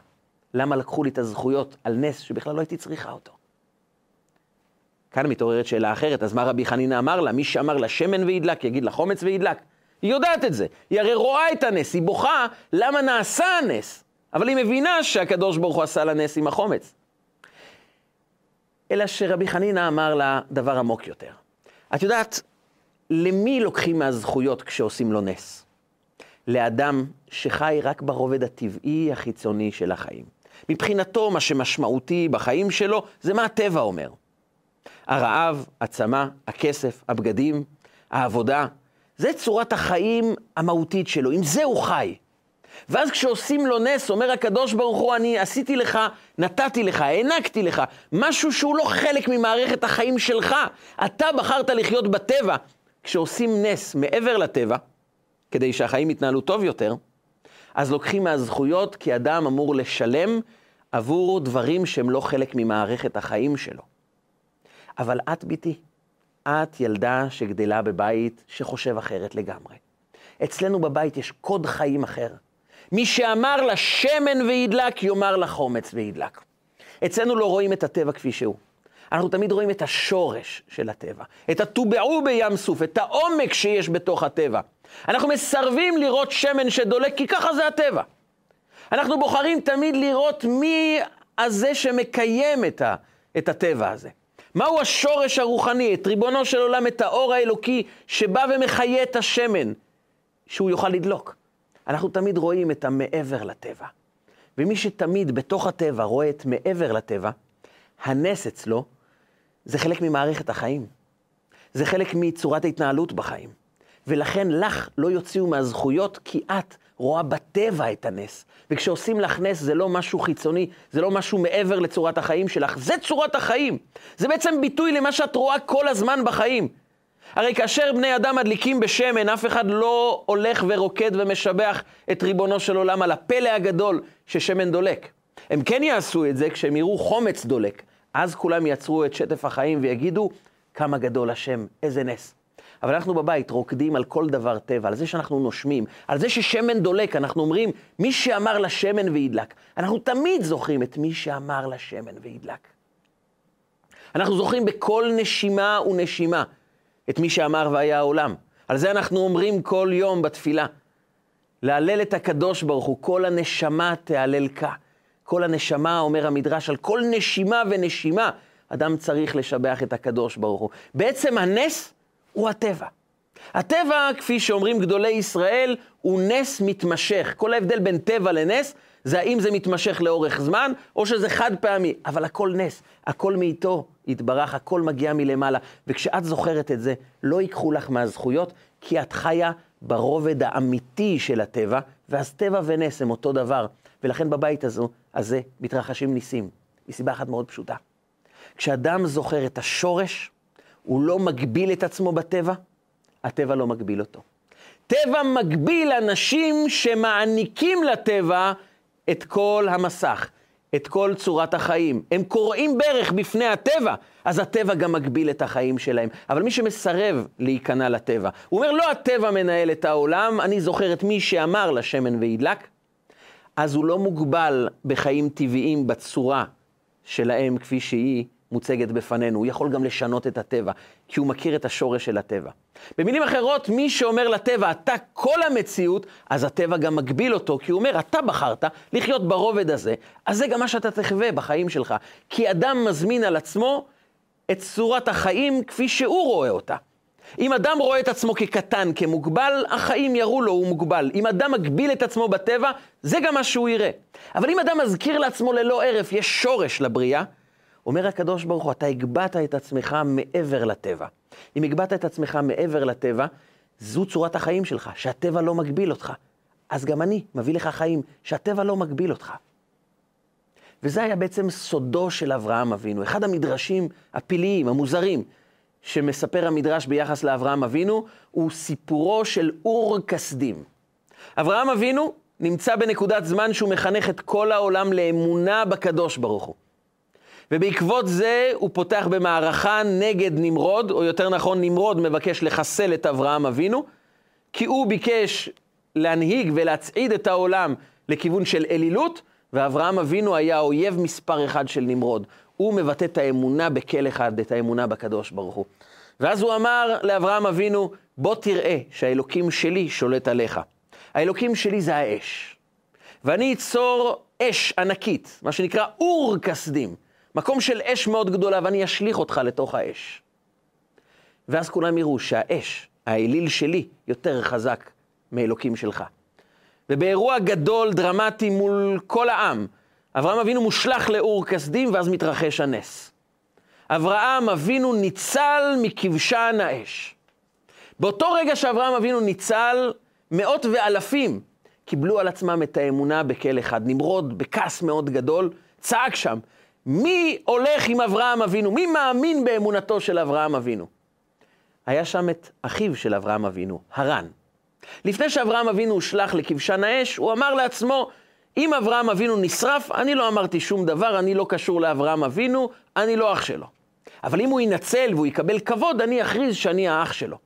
S1: למה לקחו לי את הזכויות על נס שבכלל לא הייתי צריכה אותו? כאן מתעוררת שאלה אחרת, אז מה רבי חנינא אמר לה? מי שאמר לה שמן וידלק, יגיד לה חומץ וידלק. היא יודעת את זה, היא הרי רואה את הנס, היא בוכה למה נעשה הנס, אבל היא מבינה שהקדוש ברוך הוא עשה לה נס עם החומץ. אלא שרבי חנינא אמר לה דבר עמוק יותר. את יודעת, למי לוקחים מהזכויות כשעושים לו נס? לאדם שחי רק ברובד הטבעי החיצוני של החיים. מבחינתו, מה שמשמעותי בחיים שלו זה מה הטבע אומר. הרעב, הצמא, הכסף, הבגדים, העבודה, זה צורת החיים המהותית שלו, עם זה הוא חי. ואז כשעושים לו נס, אומר הקדוש ברוך הוא, אני עשיתי לך, נתתי לך, הענקתי לך, משהו שהוא לא חלק ממערכת החיים שלך. אתה בחרת לחיות בטבע. כשעושים נס מעבר לטבע, כדי שהחיים יתנהלו טוב יותר, אז לוקחים מהזכויות כי אדם אמור לשלם עבור דברים שהם לא חלק ממערכת החיים שלו. אבל את, בתי, את ילדה שגדלה בבית שחושב אחרת לגמרי. אצלנו בבית יש קוד חיים אחר. מי שאמר לה שמן וידלק, יאמר לה חומץ וידלק. אצלנו לא רואים את הטבע כפי שהוא. אנחנו תמיד רואים את השורש של הטבע, את הטובעו בים סוף, את העומק שיש בתוך הטבע. אנחנו מסרבים לראות שמן שדולק, כי ככה זה הטבע. אנחנו בוחרים תמיד לראות מי הזה שמקיים את, ה, את הטבע הזה. מהו השורש הרוחני, את ריבונו של עולם, את האור האלוקי שבא ומחיה את השמן, שהוא יוכל לדלוק. אנחנו תמיד רואים את המעבר לטבע. ומי שתמיד בתוך הטבע רואה את מעבר לטבע, הנס אצלו זה חלק ממערכת החיים. זה חלק מצורת ההתנהלות בחיים. ולכן לך לא יוציאו מהזכויות, כי את רואה בטבע את הנס. וכשעושים לך נס זה לא משהו חיצוני, זה לא משהו מעבר לצורת החיים שלך, זה צורת החיים. זה בעצם ביטוי למה שאת רואה כל הזמן בחיים. הרי כאשר בני אדם מדליקים בשמן, אף אחד לא הולך ורוקד ומשבח את ריבונו של עולם על הפלא הגדול ששמן דולק. הם כן יעשו את זה כשהם יראו חומץ דולק. אז כולם יצרו את שטף החיים ויגידו, כמה גדול השם, איזה נס. אבל אנחנו בבית רוקדים על כל דבר טבע, על זה שאנחנו נושמים, על זה ששמן דולק, אנחנו אומרים, מי שאמר לשמן וידלק. אנחנו תמיד זוכרים את מי שאמר לשמן וידלק. אנחנו זוכרים בכל נשימה ונשימה את מי שאמר והיה העולם. על זה אנחנו אומרים כל יום בתפילה. להלל את הקדוש ברוך הוא, כל הנשמה תהללך. כל הנשמה, אומר המדרש, על כל נשימה ונשימה, אדם צריך לשבח את הקדוש ברוך הוא. בעצם הנס הוא הטבע. הטבע, כפי שאומרים גדולי ישראל, הוא נס מתמשך. כל ההבדל בין טבע לנס, זה האם זה מתמשך לאורך זמן, או שזה חד פעמי. אבל הכל נס, הכל מאיתו יתברך, הכל מגיע מלמעלה. וכשאת זוכרת את זה, לא ייקחו לך מהזכויות, כי את חיה ברובד האמיתי של הטבע, ואז טבע ונס הם אותו דבר. ולכן בבית הזו, הזה מתרחשים ניסים, מסיבה אחת מאוד פשוטה. כשאדם זוכר את השורש, הוא לא מגביל את עצמו בטבע, הטבע לא מגביל אותו. טבע מגביל אנשים שמעניקים לטבע את כל המסך, את כל צורת החיים. הם קוראים ברך בפני הטבע, אז הטבע גם מגביל את החיים שלהם. אבל מי שמסרב להיכנע לטבע, הוא אומר, לא הטבע מנהל את העולם, אני זוכר את מי שאמר לשמן וידלק, אז הוא לא מוגבל בחיים טבעיים בצורה שלהם כפי שהיא מוצגת בפנינו. הוא יכול גם לשנות את הטבע, כי הוא מכיר את השורש של הטבע. במילים אחרות, מי שאומר לטבע, אתה כל המציאות, אז הטבע גם מגביל אותו, כי הוא אומר, אתה בחרת לחיות ברובד הזה, אז זה גם מה שאתה תחווה בחיים שלך. כי אדם מזמין על עצמו את צורת החיים כפי שהוא רואה אותה. אם אדם רואה את עצמו כקטן, כמוגבל, החיים יראו לו, הוא מוגבל. אם אדם מגביל את עצמו בטבע, זה גם מה שהוא יראה. אבל אם אדם מזכיר לעצמו ללא הרף, יש שורש לבריאה, אומר הקדוש ברוך הוא, אתה הגבהת את עצמך מעבר לטבע. אם הגבהת את עצמך מעבר לטבע, זו צורת החיים שלך, שהטבע לא מגביל אותך. אז גם אני מביא לך חיים שהטבע לא מגביל אותך. וזה היה בעצם סודו של אברהם אבינו, אחד המדרשים הפלאיים, המוזרים, שמספר המדרש ביחס לאברהם אבינו, הוא סיפורו של אור כסדים. אברהם אבינו נמצא בנקודת זמן שהוא מחנך את כל העולם לאמונה בקדוש ברוך הוא. ובעקבות זה הוא פותח במערכה נגד נמרוד, או יותר נכון, נמרוד מבקש לחסל את אברהם אבינו, כי הוא ביקש להנהיג ולהצעיד את העולם לכיוון של אלילות, ואברהם אבינו היה האויב מספר אחד של נמרוד. הוא מבטא את האמונה בכל אחד, את האמונה בקדוש ברוך הוא. ואז הוא אמר לאברהם אבינו, בוא תראה שהאלוקים שלי שולט עליך. האלוקים שלי זה האש. ואני אצור אש ענקית, מה שנקרא אור כסדים. מקום של אש מאוד גדולה, ואני אשליך אותך לתוך האש. ואז כולם יראו שהאש, האליל שלי, יותר חזק מאלוקים שלך. ובאירוע גדול, דרמטי מול כל העם, אברהם אבינו מושלך לאור כסדים, ואז מתרחש הנס. אברהם אבינו ניצל מכבשן האש. באותו רגע שאברהם אבינו ניצל, מאות ואלפים קיבלו על עצמם את האמונה בכל אחד. נמרוד, בכעס מאוד גדול, צעק שם, מי הולך עם אברהם אבינו? מי מאמין באמונתו של אברהם אבינו? היה שם את אחיו של אברהם אבינו, הרן. לפני שאברהם אבינו הושלך לכבשן האש, הוא אמר לעצמו, אם אברהם אבינו נשרף, אני לא אמרתי שום דבר, אני לא קשור לאברהם אבינו, אני לא אח שלו. אבל אם הוא ינצל והוא יקבל כבוד, אני אכריז שאני האח שלו.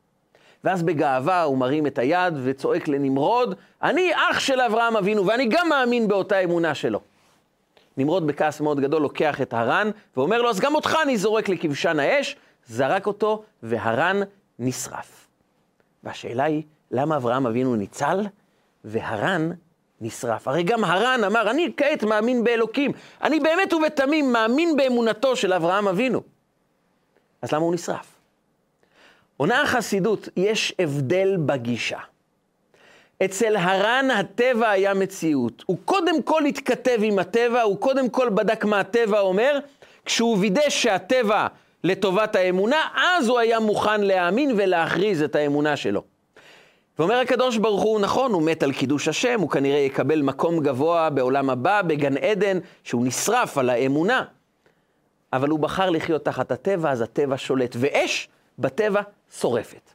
S1: ואז בגאווה הוא מרים את היד וצועק לנמרוד, אני אח של אברהם אבינו, ואני גם מאמין באותה אמונה שלו. נמרוד בכעס מאוד גדול לוקח את הרן ואומר לו, אז גם אותך אני זורק לכבשן האש, זרק אותו והרן נשרף. והשאלה היא, למה אברהם אבינו ניצל והרן נשרף? הרי גם הרן אמר, אני כעת מאמין באלוקים, אני באמת ובתמים מאמין באמונתו של אברהם אבינו. אז למה הוא נשרף? עונה החסידות, יש הבדל בגישה. אצל הר"ן הטבע היה מציאות. הוא קודם כל התכתב עם הטבע, הוא קודם כל בדק מה הטבע אומר, כשהוא וידא שהטבע לטובת האמונה, אז הוא היה מוכן להאמין ולהכריז את האמונה שלו. ואומר הקדוש ברוך הוא, נכון, הוא מת על קידוש השם, הוא כנראה יקבל מקום גבוה בעולם הבא, בגן עדן, שהוא נשרף על האמונה. אבל הוא בחר לחיות תחת הטבע, אז הטבע שולט. ואש בטבע שורפת.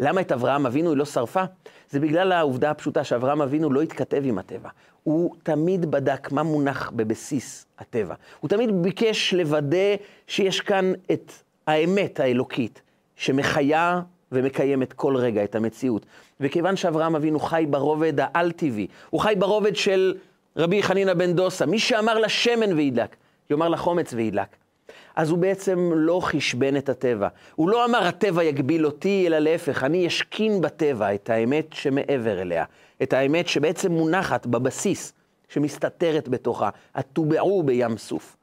S1: למה את אברהם אבינו היא לא שרפה? זה בגלל העובדה הפשוטה שאברהם אבינו לא התכתב עם הטבע. הוא תמיד בדק מה מונח בבסיס הטבע. הוא תמיד ביקש לוודא שיש כאן את האמת האלוקית, שמחיה ומקיימת כל רגע את המציאות. וכיוון שאברהם אבינו חי ברובד העל-טבעי, הוא חי ברובד של רבי חנינא בן דוסה, מי שאמר לשמן וידלק, יאמר לחומץ וידלק. אז הוא בעצם לא חשבן את הטבע. הוא לא אמר, הטבע יגביל אותי, אלא להפך, אני אשכין בטבע את האמת שמעבר אליה, את האמת שבעצם מונחת בבסיס, שמסתתרת בתוכה, הטובעו בים סוף.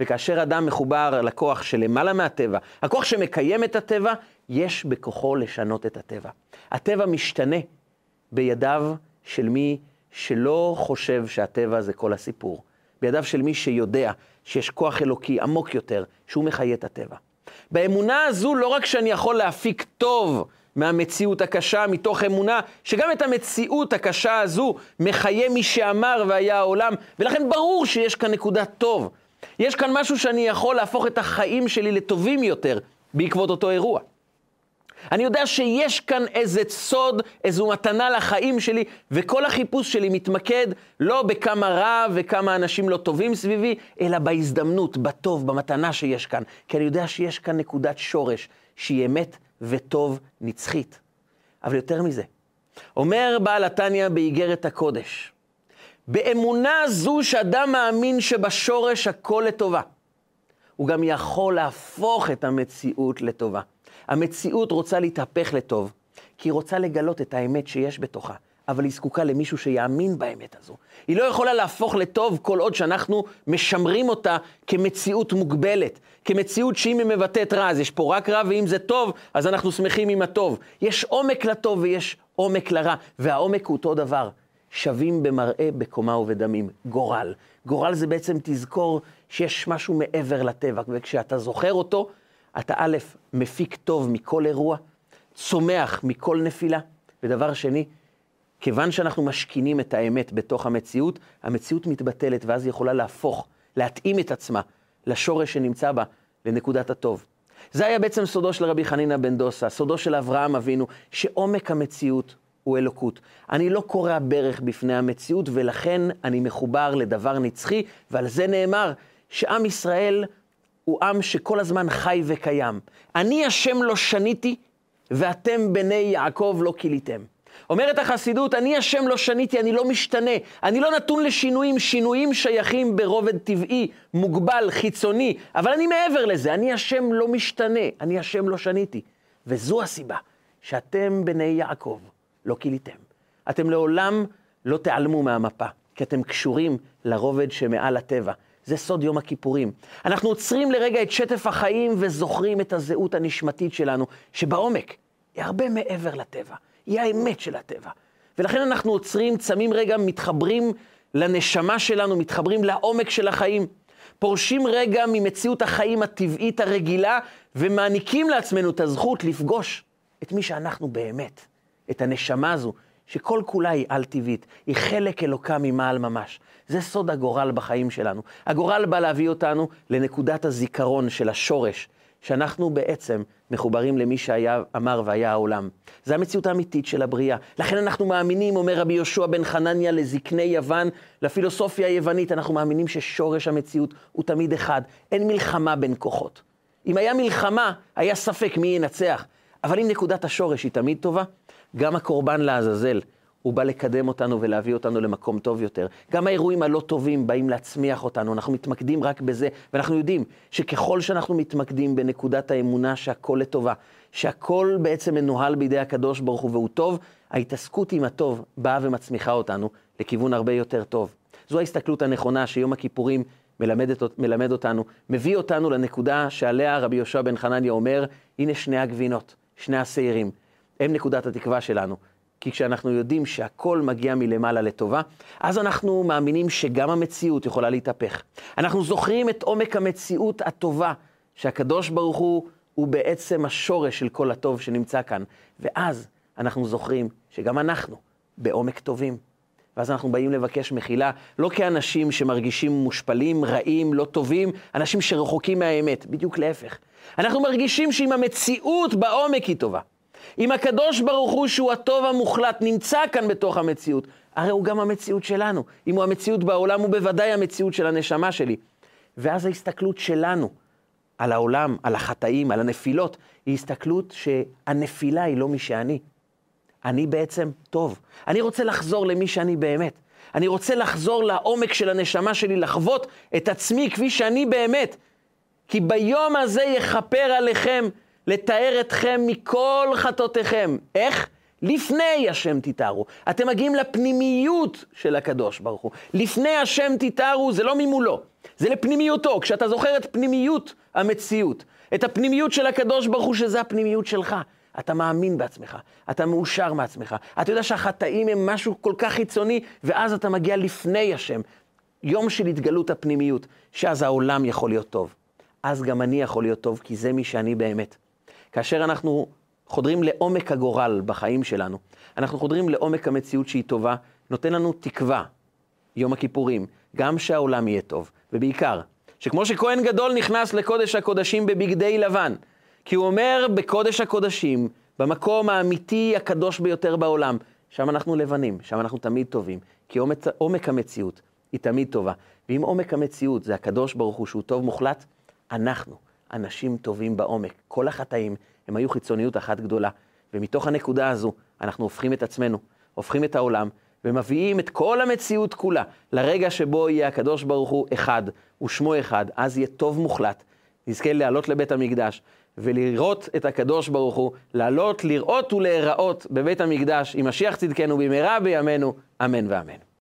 S1: וכאשר אדם מחובר לכוח שלמעלה מהטבע, הכוח שמקיים את הטבע, יש בכוחו לשנות את הטבע. הטבע משתנה בידיו של מי שלא חושב שהטבע זה כל הסיפור. בידיו של מי שיודע שיש כוח אלוקי עמוק יותר, שהוא מחיה את הטבע. באמונה הזו לא רק שאני יכול להפיק טוב מהמציאות הקשה, מתוך אמונה שגם את המציאות הקשה הזו מחיה מי שאמר והיה העולם, ולכן ברור שיש כאן נקודת טוב. יש כאן משהו שאני יכול להפוך את החיים שלי לטובים יותר בעקבות אותו אירוע. אני יודע שיש כאן איזה סוד, איזו מתנה לחיים שלי, וכל החיפוש שלי מתמקד לא בכמה רע וכמה אנשים לא טובים סביבי, אלא בהזדמנות, בטוב, במתנה שיש כאן. כי אני יודע שיש כאן נקודת שורש שהיא אמת וטוב נצחית. אבל יותר מזה, אומר בעל התניא באיגרת הקודש, באמונה זו שאדם מאמין שבשורש הכל לטובה, הוא גם יכול להפוך את המציאות לטובה. המציאות רוצה להתהפך לטוב, כי היא רוצה לגלות את האמת שיש בתוכה, אבל היא זקוקה למישהו שיאמין באמת הזו. היא לא יכולה להפוך לטוב כל עוד שאנחנו משמרים אותה כמציאות מוגבלת, כמציאות שאם היא מבטאת רע, אז יש פה רק רע, ואם זה טוב, אז אנחנו שמחים עם הטוב. יש עומק לטוב ויש עומק לרע, והעומק הוא אותו דבר. שווים במראה, בקומה ובדמים. גורל. גורל זה בעצם תזכור שיש משהו מעבר לטבע, וכשאתה זוכר אותו, אתה א', מפיק טוב מכל אירוע, צומח מכל נפילה, ודבר שני, כיוון שאנחנו משכינים את האמת בתוך המציאות, המציאות מתבטלת ואז היא יכולה להפוך, להתאים את עצמה לשורש שנמצא בה, לנקודת הטוב. זה היה בעצם סודו של רבי חנינא בן דוסה, סודו של אברהם אבינו, שעומק המציאות הוא אלוקות. אני לא קורע ברך בפני המציאות, ולכן אני מחובר לדבר נצחי, ועל זה נאמר שעם ישראל הוא עם שכל הזמן חי וקיים. אני השם לא שניתי, ואתם בני יעקב לא כיליתם. אומרת החסידות, אני השם לא שניתי, אני לא משתנה, אני לא נתון לשינויים, שינויים שייכים ברובד טבעי, מוגבל, חיצוני, אבל אני מעבר לזה, אני השם לא משתנה, אני השם לא שניתי. וזו הסיבה שאתם בני יעקב לא כיליתם. אתם לעולם לא תיעלמו מהמפה, כי אתם קשורים לרובד שמעל הטבע. זה סוד יום הכיפורים. אנחנו עוצרים לרגע את שטף החיים וזוכרים את הזהות הנשמתית שלנו, שבעומק היא הרבה מעבר לטבע, היא האמת של הטבע. ולכן אנחנו עוצרים, צמים רגע, מתחברים לנשמה שלנו, מתחברים לעומק של החיים. פורשים רגע ממציאות החיים הטבעית הרגילה ומעניקים לעצמנו את הזכות לפגוש את מי שאנחנו באמת, את הנשמה הזו, שכל כולה היא על-טבעית, היא חלק אלוקה ממעל ממש. זה סוד הגורל בחיים שלנו. הגורל בא להביא אותנו לנקודת הזיכרון של השורש, שאנחנו בעצם מחוברים למי שהיה, אמר והיה העולם. זו המציאות האמיתית של הבריאה. לכן אנחנו מאמינים, אומר רבי יהושע בן חנניה לזקני יוון, לפילוסופיה היוונית, אנחנו מאמינים ששורש המציאות הוא תמיד אחד. אין מלחמה בין כוחות. אם היה מלחמה, היה ספק מי ינצח. אבל אם נקודת השורש היא תמיד טובה, גם הקורבן לעזאזל, הוא בא לקדם אותנו ולהביא אותנו למקום טוב יותר. גם האירועים הלא טובים באים להצמיח אותנו, אנחנו מתמקדים רק בזה, ואנחנו יודעים שככל שאנחנו מתמקדים בנקודת האמונה שהכל לטובה, שהכל בעצם מנוהל בידי הקדוש ברוך הוא והוא טוב, ההתעסקות עם הטוב באה ומצמיחה אותנו לכיוון הרבה יותר טוב. זו ההסתכלות הנכונה שיום הכיפורים מלמד, מלמד אותנו, מביא אותנו לנקודה שעליה רבי יהושע בן חנניה אומר, הנה שני הגבינות, שני השעירים, הם נקודת התקווה שלנו. כי כשאנחנו יודעים שהכל מגיע מלמעלה לטובה, אז אנחנו מאמינים שגם המציאות יכולה להתהפך. אנחנו זוכרים את עומק המציאות הטובה, שהקדוש ברוך הוא הוא בעצם השורש של כל הטוב שנמצא כאן. ואז אנחנו זוכרים שגם אנחנו בעומק טובים. ואז אנחנו באים לבקש מחילה, לא כאנשים שמרגישים מושפלים, רעים, לא טובים, אנשים שרחוקים מהאמת, בדיוק להפך. אנחנו מרגישים שאם המציאות בעומק היא טובה, אם הקדוש ברוך הוא, שהוא הטוב המוחלט, נמצא כאן בתוך המציאות, הרי הוא גם המציאות שלנו. אם הוא המציאות בעולם, הוא בוודאי המציאות של הנשמה שלי. ואז ההסתכלות שלנו על העולם, על החטאים, על הנפילות, היא הסתכלות שהנפילה היא לא מי שאני. אני בעצם טוב. אני רוצה לחזור למי שאני באמת. אני רוצה לחזור לעומק של הנשמה שלי, לחוות את עצמי כפי שאני באמת. כי ביום הזה יכפר עליכם לתאר אתכם מכל חטאותיכם. איך? לפני השם תתארו. אתם מגיעים לפנימיות של הקדוש ברוך הוא. לפני השם תתארו זה לא ממולו, זה לפנימיותו. כשאתה זוכר את פנימיות המציאות, את הפנימיות של הקדוש ברוך הוא, שזה הפנימיות שלך. אתה מאמין בעצמך, אתה מאושר מעצמך, אתה יודע שהחטאים הם משהו כל כך חיצוני, ואז אתה מגיע לפני השם. יום של התגלות הפנימיות, שאז העולם יכול להיות טוב. אז גם אני יכול להיות טוב, כי זה מי שאני באמת. כאשר אנחנו חודרים לעומק הגורל בחיים שלנו, אנחנו חודרים לעומק המציאות שהיא טובה, נותן לנו תקווה, יום הכיפורים, גם שהעולם יהיה טוב, ובעיקר, שכמו שכהן גדול נכנס לקודש הקודשים בבגדי לבן, כי הוא אומר בקודש הקודשים, במקום האמיתי הקדוש ביותר בעולם, שם אנחנו לבנים, שם אנחנו תמיד טובים, כי עומק, עומק המציאות היא תמיד טובה. ואם עומק המציאות זה הקדוש ברוך הוא שהוא טוב מוחלט, אנחנו, אנשים טובים בעומק. כל החטאים הם היו חיצוניות אחת גדולה. ומתוך הנקודה הזו אנחנו הופכים את עצמנו, הופכים את העולם, ומביאים את כל המציאות כולה לרגע שבו יהיה הקדוש ברוך הוא אחד, ושמו אחד, אז יהיה טוב מוחלט. נזכה לעלות לבית המקדש ולראות את הקדוש ברוך הוא, לעלות, לראות ולהיראות בבית המקדש עם משיח צדקנו במהרה בימינו, אמן ואמן.